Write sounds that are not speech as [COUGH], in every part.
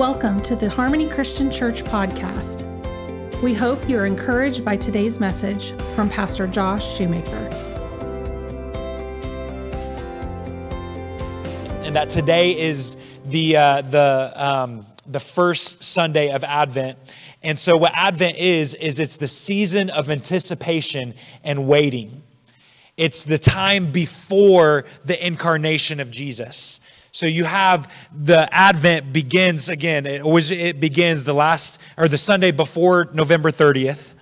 Welcome to the Harmony Christian Church podcast. We hope you are encouraged by today's message from Pastor Josh Shoemaker. And that today is the, uh, the, um, the first Sunday of Advent. And so, what Advent is, is it's the season of anticipation and waiting. It's the time before the incarnation of Jesus. So you have the Advent begins again. It always it begins the last or the Sunday before November 30th.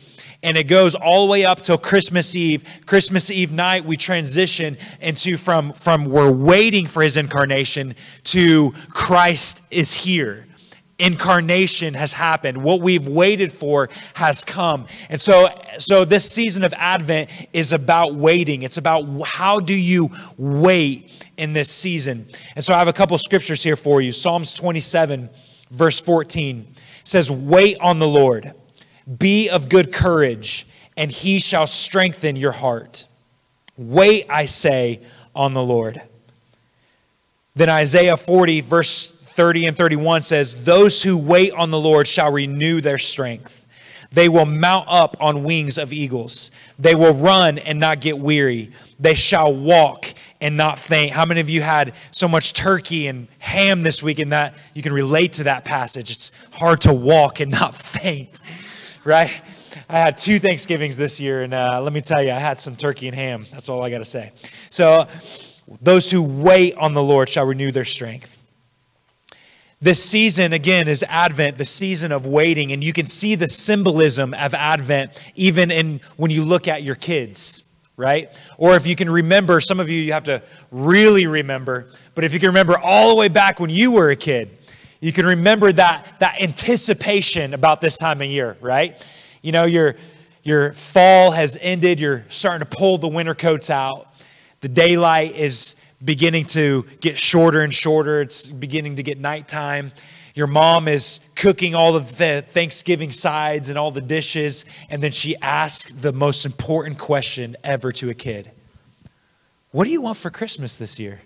And it goes all the way up till Christmas Eve. Christmas Eve night, we transition into from, from we're waiting for his incarnation to Christ is here incarnation has happened. What we've waited for has come. And so so this season of advent is about waiting. It's about how do you wait in this season? And so i have a couple scriptures here for you. Psalms 27 verse 14 says wait on the lord. Be of good courage and he shall strengthen your heart. Wait i say on the lord. Then isaiah 40 verse 30 and 31 says, Those who wait on the Lord shall renew their strength. They will mount up on wings of eagles. They will run and not get weary. They shall walk and not faint. How many of you had so much turkey and ham this week and that you can relate to that passage? It's hard to walk and not [LAUGHS] faint, right? I had two Thanksgivings this year, and uh, let me tell you, I had some turkey and ham. That's all I got to say. So, those who wait on the Lord shall renew their strength. This season, again, is Advent, the season of waiting, and you can see the symbolism of Advent even in when you look at your kids, right? Or if you can remember, some of you, you have to really remember, but if you can remember all the way back when you were a kid, you can remember that, that anticipation about this time of year, right? You know, your, your fall has ended, you're starting to pull the winter coats out, the daylight is beginning to get shorter and shorter. It's beginning to get nighttime. Your mom is cooking all of the Thanksgiving sides and all the dishes, and then she asks the most important question ever to a kid What do you want for Christmas this year?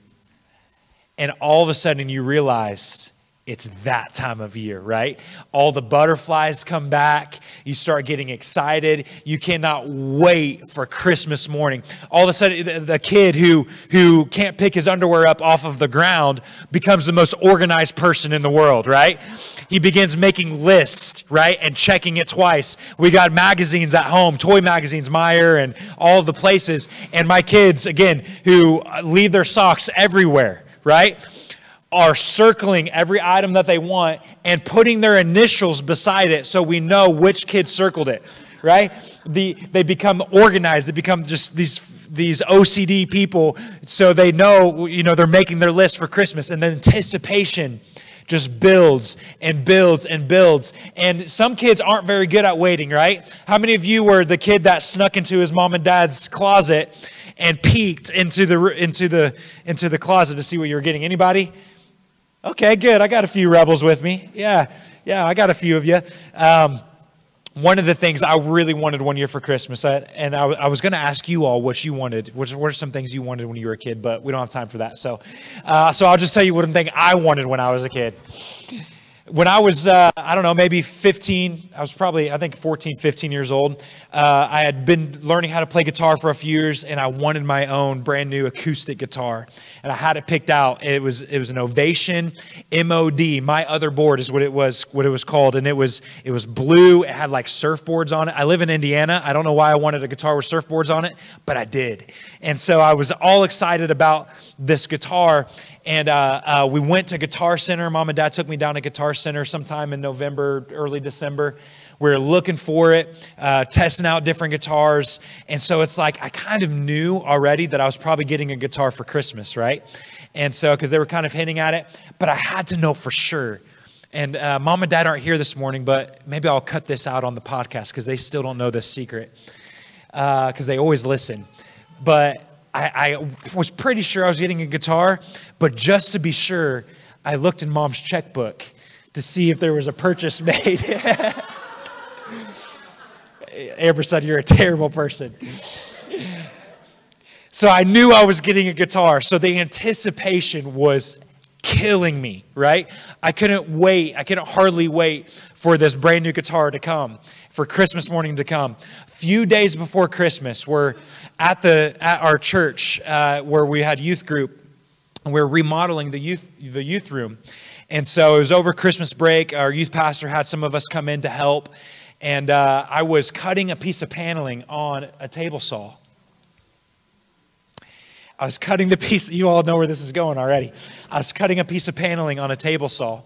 And all of a sudden you realize it's that time of year, right? All the butterflies come back. You start getting excited. You cannot wait for Christmas morning. All of a sudden, the, kid who, who can't pick his underwear up off of the ground becomes the most organized person in the world, right? He begins making lists, right? And checking it twice. We got magazines at home, toy magazines, Meijer, and all the places. And my kids, again, who leave their socks everywhere, right? Are circling every item that they want and putting their initials beside it so we know which kid circled it, right? The, they become organized. They become just these, these OCD people so they know, you know, they're making their list for Christmas. And the anticipation just builds and builds and builds. And some kids aren't very good at waiting, right? How many of you were the kid that snuck into his mom and dad's closet and peeked into the, into the, into the closet to see what you were getting? Anybody? Okay, good. I got a few rebels with me. Yeah, yeah, I got a few of you. Um, one of the things I really wanted one year for Christmas, I, and I, I was going to ask you all what you wanted. What, are some things you wanted when you were a kid? But we don't have time for that. So, uh, so I'll just tell you one thing I wanted when I was a kid when I was, uh, I don't know, maybe 15, I was probably, I think 14, 15 years old. Uh, I had been learning how to play guitar for a few years, and I wanted my own brand new acoustic guitar. And I had it picked out. It was it was an Ovation MOD. My other board is what it was what it was called, and it was it was blue. It had like surfboards on it. I live in Indiana. I don't know why I wanted a guitar with surfboards on it, but I did. And so I was all excited about this guitar. And uh, uh, we went to Guitar Center. Mom and Dad took me down to Guitar Center sometime in November, early December. We are looking for it, uh, testing out different guitars. And so it's like I kind of knew already that I was probably getting a guitar for Christmas, right? And so, because they were kind of hinting at it, but I had to know for sure. And uh, mom and dad aren't here this morning, but maybe I'll cut this out on the podcast because they still don't know this secret because uh, they always listen. But I, I was pretty sure I was getting a guitar, but just to be sure, I looked in mom's checkbook to see if there was a purchase [LAUGHS] made. Amber said, You're a terrible person. So I knew I was getting a guitar. So the anticipation was killing me, right? I couldn't wait. I couldn't hardly wait for this brand new guitar to come, for Christmas morning to come. A few days before Christmas, we're at the at our church uh, where we had youth group, and we we're remodeling the youth the youth room, and so it was over Christmas break. Our youth pastor had some of us come in to help, and uh, I was cutting a piece of paneling on a table saw. I was cutting the piece, you all know where this is going already. I was cutting a piece of paneling on a table saw.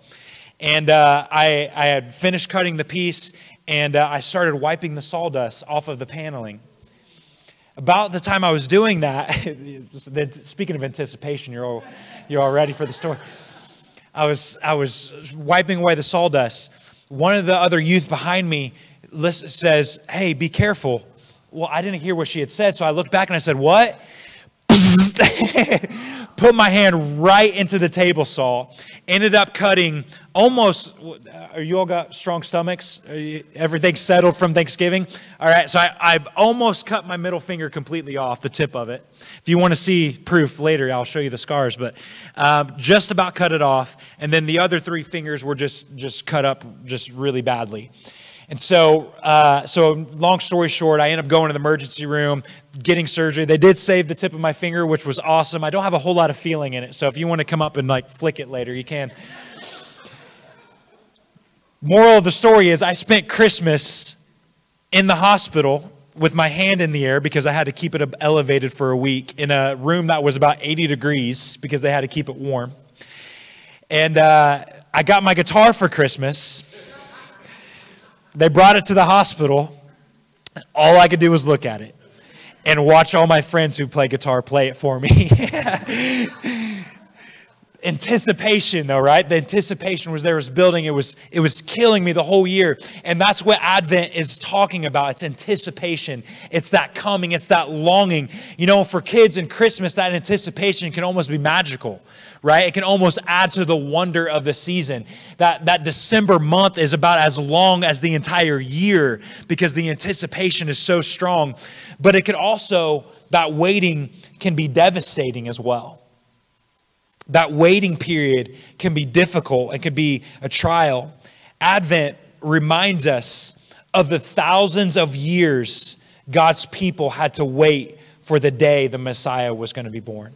And uh, I, I had finished cutting the piece, and uh, I started wiping the sawdust off of the paneling. About the time I was doing that, [LAUGHS] speaking of anticipation, you're all, you're all ready for the story. I was, I was wiping away the sawdust. One of the other youth behind me says, Hey, be careful. Well, I didn't hear what she had said, so I looked back and I said, What? [LAUGHS] put my hand right into the table saw. Ended up cutting almost. Are you all got strong stomachs? Everything settled from Thanksgiving? All right, so I, I almost cut my middle finger completely off the tip of it. If you want to see proof later, I'll show you the scars, but um, just about cut it off. And then the other three fingers were just, just cut up just really badly. And so, uh, so long story short, I end up going to the emergency room, getting surgery. They did save the tip of my finger, which was awesome. I don't have a whole lot of feeling in it, so if you want to come up and like flick it later, you can. Moral of the story is I spent Christmas in the hospital with my hand in the air because I had to keep it elevated for a week in a room that was about 80 degrees because they had to keep it warm. And uh, I got my guitar for Christmas they brought it to the hospital. All I could do was look at it and watch all my friends who play guitar play it for me. [LAUGHS] anticipation though right? The anticipation was there was building it was it was killing me the whole year. And that's what advent is talking about. It's anticipation. It's that coming. It's that longing. You know for kids and christmas that anticipation can almost be magical right? It can almost add to the wonder of the season. That, that December month is about as long as the entire year because the anticipation is so strong. But it could also, that waiting can be devastating as well. That waiting period can be difficult, it can be a trial. Advent reminds us of the thousands of years God's people had to wait for the day the Messiah was going to be born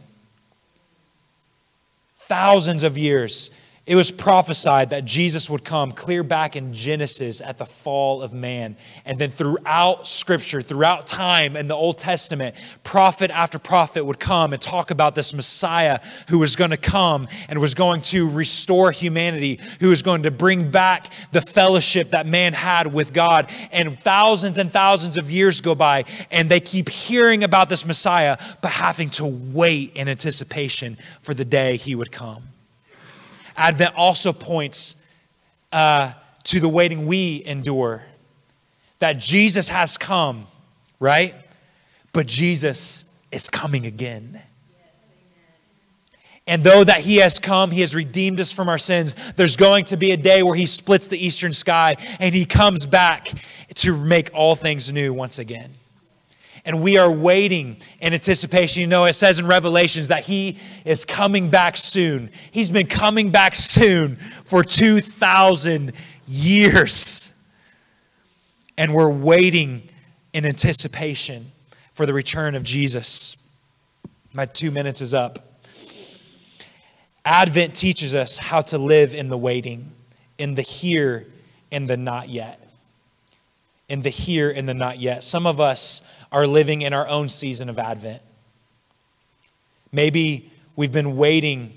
thousands of years it was prophesied that Jesus would come clear back in Genesis at the fall of man. And then throughout Scripture, throughout time in the Old Testament, prophet after prophet would come and talk about this Messiah who was going to come and was going to restore humanity, who was going to bring back the fellowship that man had with God. And thousands and thousands of years go by, and they keep hearing about this Messiah, but having to wait in anticipation for the day he would come. Advent also points uh, to the waiting we endure. That Jesus has come, right? But Jesus is coming again. And though that he has come, he has redeemed us from our sins, there's going to be a day where he splits the eastern sky and he comes back to make all things new once again and we are waiting in anticipation. You know, it says in Revelations that He is coming back soon. He's been coming back soon for 2,000 years. And we're waiting in anticipation for the return of Jesus. My two minutes is up. Advent teaches us how to live in the waiting, in the here and the not yet. In the here and the not yet. Some of us are living in our own season of Advent. Maybe we've been waiting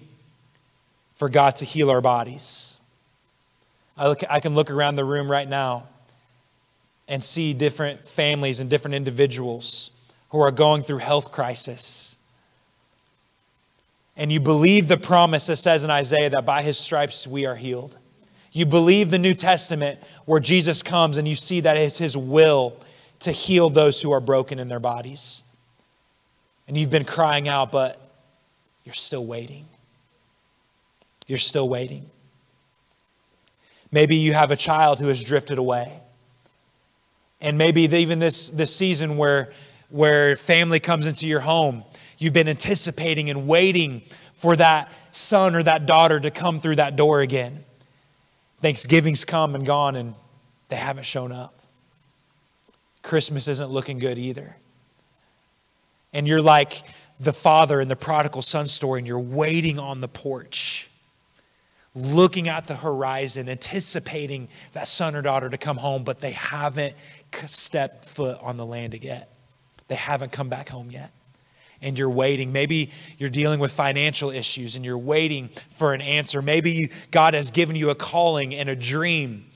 for God to heal our bodies. I, look, I can look around the room right now and see different families and different individuals who are going through health crisis. And you believe the promise that says in Isaiah that by his stripes we are healed. You believe the New Testament where Jesus comes and you see that it's his will to heal those who are broken in their bodies. And you've been crying out, but you're still waiting. You're still waiting. Maybe you have a child who has drifted away. And maybe even this, this season where, where family comes into your home, you've been anticipating and waiting for that son or that daughter to come through that door again. Thanksgiving's come and gone, and they haven't shown up. Christmas isn't looking good either. And you're like the father in the prodigal son story, and you're waiting on the porch, looking at the horizon, anticipating that son or daughter to come home, but they haven't stepped foot on the land yet. They haven't come back home yet. And you're waiting. Maybe you're dealing with financial issues and you're waiting for an answer. Maybe God has given you a calling and a dream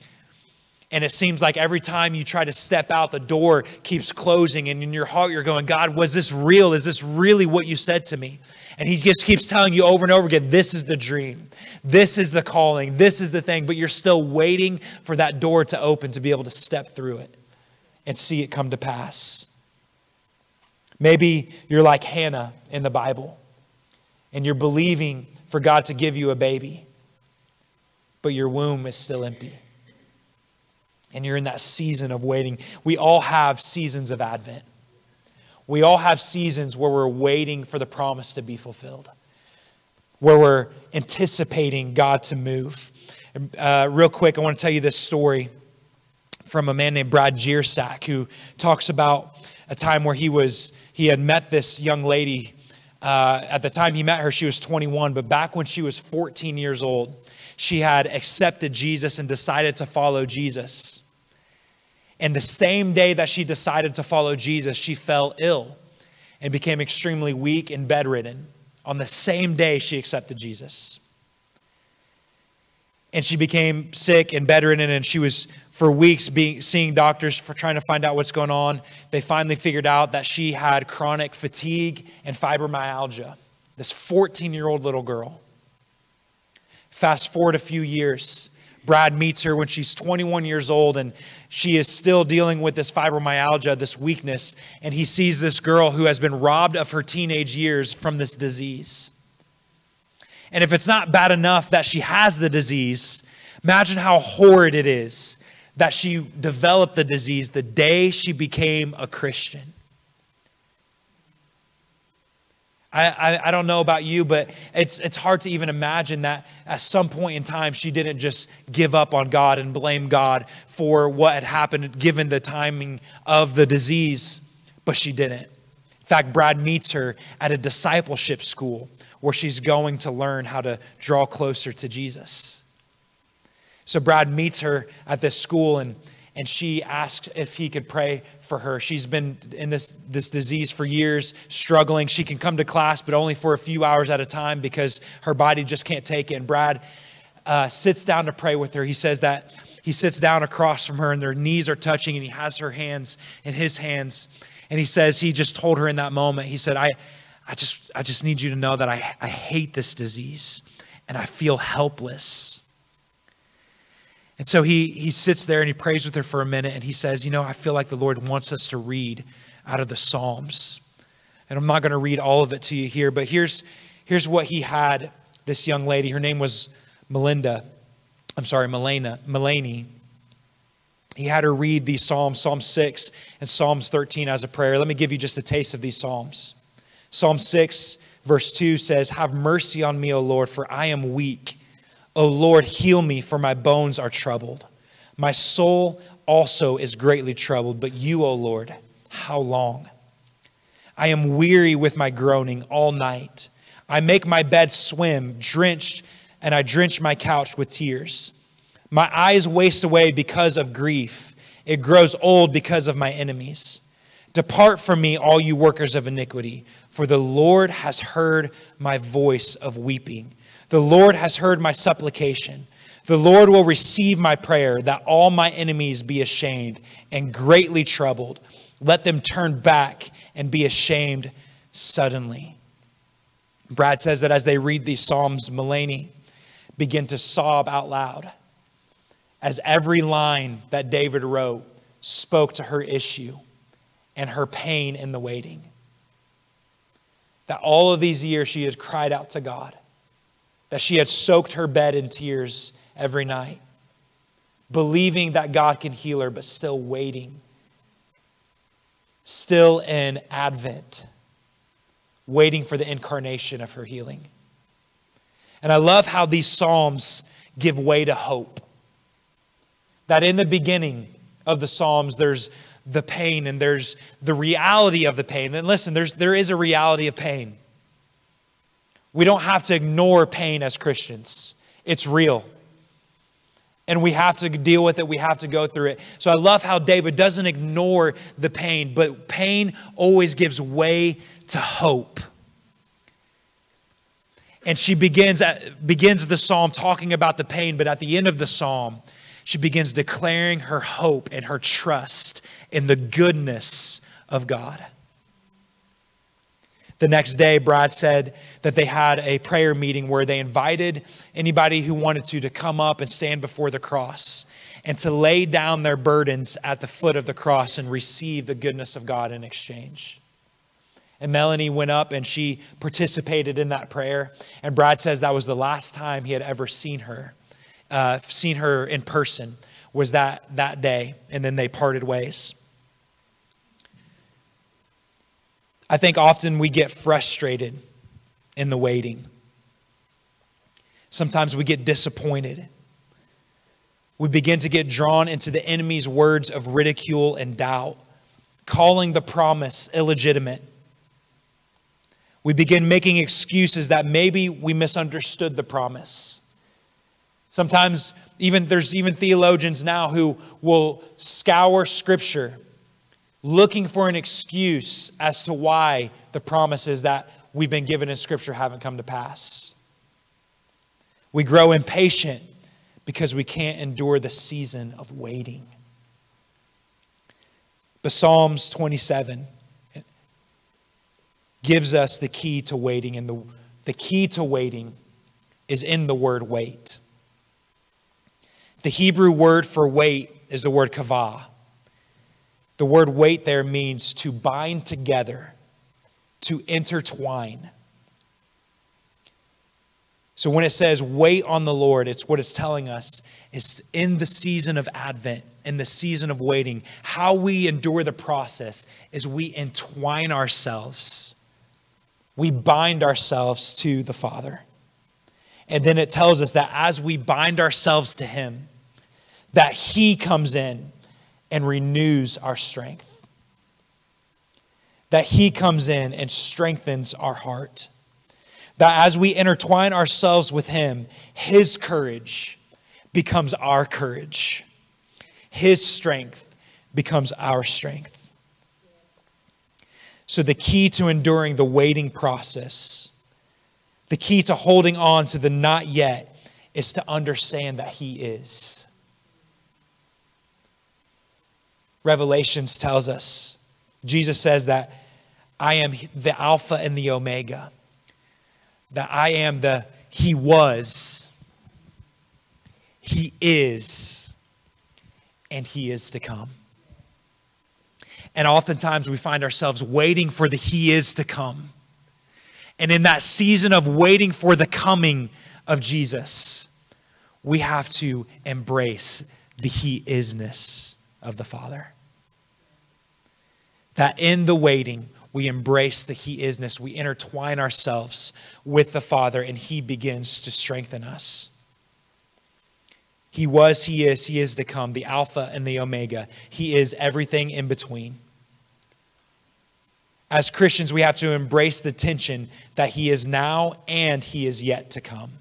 and it seems like every time you try to step out, the door keeps closing. And in your heart, you're going, God, was this real? Is this really what you said to me? And He just keeps telling you over and over again, this is the dream. This is the calling. This is the thing. But you're still waiting for that door to open to be able to step through it and see it come to pass. Maybe you're like Hannah in the Bible and you're believing for God to give you a baby, but your womb is still empty and you're in that season of waiting. We all have seasons of Advent. We all have seasons where we're waiting for the promise to be fulfilled, where we're anticipating God to move. Uh, real quick, I want to tell you this story from a man named Brad Jersak who talks about a time where he was he had met this young lady. Uh, at the time he met her, she was 21, but back when she was 14 years old, she had accepted Jesus and decided to follow Jesus. And the same day that she decided to follow Jesus, she fell ill and became extremely weak and bedridden. On the same day, she accepted Jesus. And she became sick and bedridden, and she was for weeks being seeing doctors for trying to find out what's going on. They finally figured out that she had chronic fatigue and fibromyalgia. This 14 year old little girl. Fast forward a few years, Brad meets her when she's 21 years old and she is still dealing with this fibromyalgia, this weakness, and he sees this girl who has been robbed of her teenage years from this disease. And if it's not bad enough that she has the disease, imagine how horrid it is that she developed the disease the day she became a Christian. I, I, I, don't know about you, but it's, it's hard to even imagine that at some point in time she didn't just give up on God and blame God for what had happened given the timing of the disease, but she didn't. In fact, Brad meets her at a discipleship school where she's going to learn how to draw closer to Jesus. So Brad meets her at this school and and she asks if he could pray for her. She's been in this, this disease for years, struggling. She can come to class, but only for a few hours at a time because her body just can't take it. And Brad uh, sits down to pray with her. He says that he sits down across from her and their knees are touching, and he has her hands in his hands. And he says he just told her in that moment, he said, I, I, just, I just need you to know that I, I hate this disease and I feel helpless. And so he, he sits there and he prays with her for a minute and he says, You know, I feel like the Lord wants us to read out of the Psalms. And I'm not going to read all of it to you here, but here's, here's what he had this young lady. Her name was Melinda. I'm sorry, Melena, Melanie. He had her read these Psalms, Psalm 6 and Psalms 13 as a prayer. Let me give you just a taste of these Psalms. Psalm 6, verse 2 says, Have mercy on me, O Lord, for I am weak. O Lord, heal me, for my bones are troubled. My soul also is greatly troubled, but you, O Lord, how long? I am weary with my groaning all night. I make my bed swim, drenched, and I drench my couch with tears. My eyes waste away because of grief. It grows old because of my enemies. Depart from me, all you workers of iniquity, for the Lord has heard my voice of weeping. The Lord has heard my supplication. The Lord will receive my prayer that all my enemies be ashamed and greatly troubled. Let them turn back and be ashamed suddenly. Brad says that as they read these Psalms, Melanie begin to sob out loud as every line that David wrote spoke to her issue and her pain in the waiting. That all of these years she had cried out to God that she had soaked her bed in tears every night, believing that God can heal her, but still waiting, still in Advent, waiting for the incarnation of her healing. And I love how these Psalms give way to hope. That in the beginning of the Psalms, there's the pain and there's the reality of the pain. And listen, there's, there is a reality of pain. We don't have to ignore pain as Christians, it's real. And we have to deal with it. We have to go through it. So I love how David doesn't ignore the pain, but pain always gives way to hope. And she begins, at, begins the psalm talking about the pain, but at the end of the psalm, she begins declaring her hope and her trust in the goodness of God. The next day, Brad said that they had a prayer meeting where they invited anybody who wanted to to come up and stand before the cross and to lay down their burdens at the foot of the cross and receive the goodness of God in exchange. And Melanie went up and she participated in that prayer. And Brad says that was the last time he had ever seen her, uh, seen her in person, was that that day. And then they parted ways. I think often we get frustrated in the waiting. Sometimes we get disappointed. We begin to get drawn into the enemy's words of ridicule and doubt, calling the promise illegitimate. We begin making excuses that maybe we misunderstood the promise. Sometimes even there's even theologians now who will scour scripture looking for an excuse as to why the promises that we've been given in Scripture haven't come to pass. We grow impatient because we can't endure the season of waiting. But Psalms 27 gives us the key to waiting, and the, the key to waiting is in the word wait. The Hebrew word for wait is the word kavah. The word wait there means to bind together, to intertwine. So when it says wait on the Lord, it's what it's telling us is in the season of Advent, in the season of waiting, how we endure the process is we entwine ourselves. We bind ourselves to the Father. And then it tells us that as we bind ourselves to Him, that He comes in and renews our strength. That He comes in and strengthens our heart. That as we intertwine ourselves with Him, His courage becomes our courage, His strength becomes our strength. So, the key to enduring the waiting process, the key to holding on to the not yet, is to understand that He is. Revelations tells us. Jesus says that I am the Alpha and the Omega, that I am the He was, He is, and He is to come. And oftentimes we find ourselves waiting for the He is to come. And in that season of waiting for the coming of Jesus, we have to embrace the He isness of the Father. That in the waiting, we embrace the He isness. We intertwine ourselves with the Father, and He begins to strengthen us. He was, He is, He is to come, the Alpha and the Omega. He is everything in between. As Christians, we have to embrace the tension that He is now and He is yet to come.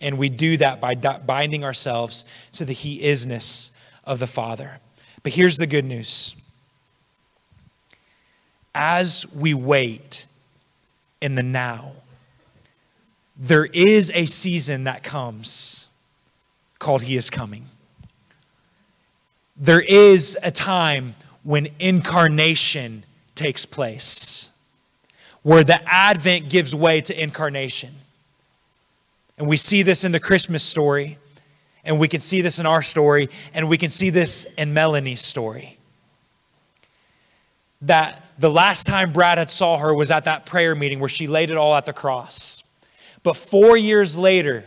And we do that by binding ourselves to the He isness of the Father. But here's the good news as we wait in the now, there is a season that comes called He is Coming. There is a time when incarnation takes place, where the Advent gives way to incarnation. And we see this in the Christmas story. And we can see this in our story, and we can see this in Melanie's story. That the last time Brad had saw her was at that prayer meeting where she laid it all at the cross. But four years later,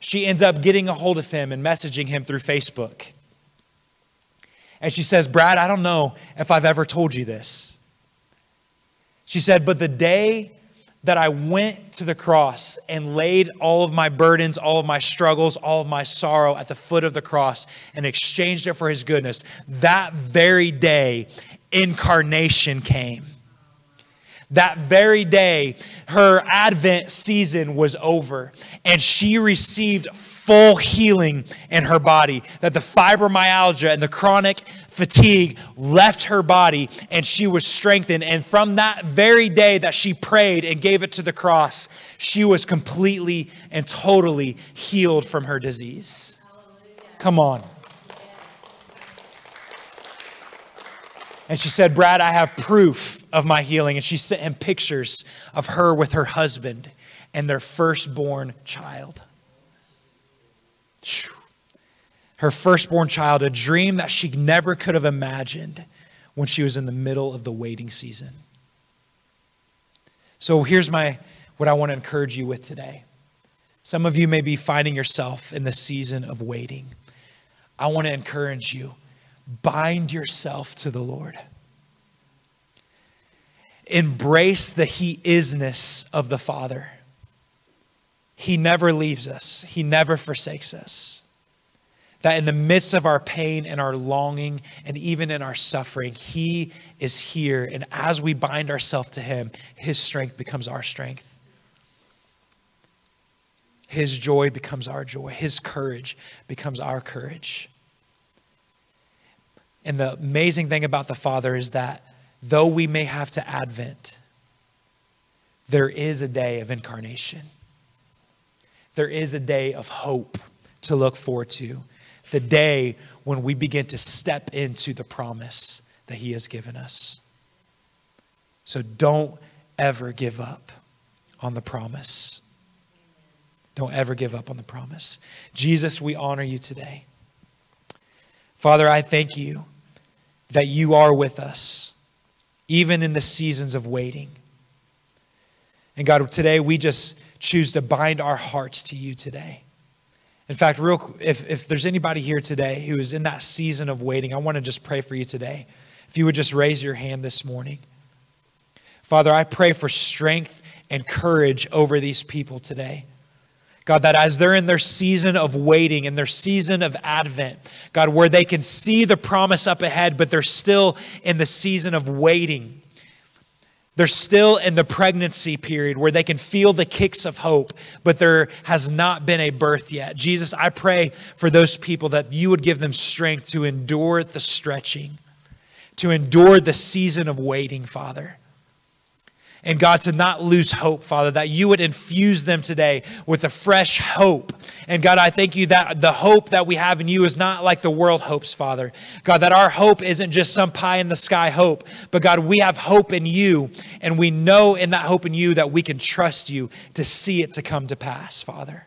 she ends up getting a hold of him and messaging him through Facebook. And she says, Brad, I don't know if I've ever told you this. She said, but the day that I went to the cross and laid all of my burdens, all of my struggles, all of my sorrow at the foot of the cross and exchanged it for his goodness, that very day, incarnation came. That very day, her Advent season was over, and she received full healing in her body. That the fibromyalgia and the chronic fatigue left her body, and she was strengthened. And from that very day that she prayed and gave it to the cross, she was completely and totally healed from her disease. Come on. And she said, Brad, I have proof of my healing. And she sent him pictures of her with her husband and their firstborn child. Her firstborn child, a dream that she never could have imagined when she was in the middle of the waiting season. So here's my what I want to encourage you with today. Some of you may be finding yourself in the season of waiting. I want to encourage you bind yourself to the Lord. Embrace the He isness of the Father. He never leaves us, He never forsakes us. That in the midst of our pain and our longing and even in our suffering, He is here. And as we bind ourselves to Him, His strength becomes our strength. His joy becomes our joy. His courage becomes our courage. And the amazing thing about the Father is that though we may have to Advent, there is a day of incarnation. There is a day of hope to look forward to. The day when we begin to step into the promise that He has given us. So don't ever give up on the promise. Don't ever give up on the promise. Jesus, we honor you today. Father, I thank you that you are with us, even in the seasons of waiting. And God, today we just choose to bind our hearts to you today. In fact, real if, if there's anybody here today who is in that season of waiting, I want to just pray for you today. If you would just raise your hand this morning. Father, I pray for strength and courage over these people today. God, that as they're in their season of waiting, in their season of Advent, God, where they can see the promise up ahead, but they're still in the season of waiting. They're still in the pregnancy period where they can feel the kicks of hope, but there has not been a birth yet. Jesus, I pray for those people that you would give them strength to endure the stretching, to endure the season of waiting, Father and God, to not lose hope, Father, that you would infuse them today with a fresh hope. And God, I thank you that the hope that we have in you is not like the world hopes, Father. God, that our hope isn't just some pie in the sky hope, but God, we have hope in you, and we know in that hope in you that we can trust you to see it to come to pass, Father.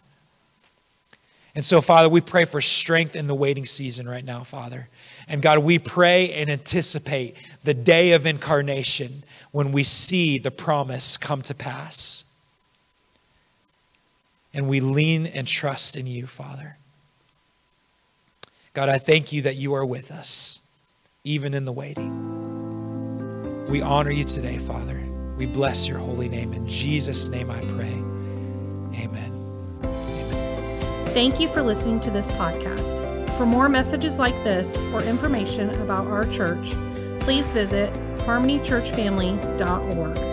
And so, Father, we pray for strength in the waiting season right now, Father. And God, we pray and anticipate the day of incarnation when we see the promise come to pass. And we lean and trust in you, Father. God, I thank you that you are with us, even in the waiting. We honor you today, Father. We bless your holy name. In Jesus' name I pray. Amen. Amen. Thank you for listening to this podcast. For more messages like this or information about our church, please visit harmonychurchfamily.org.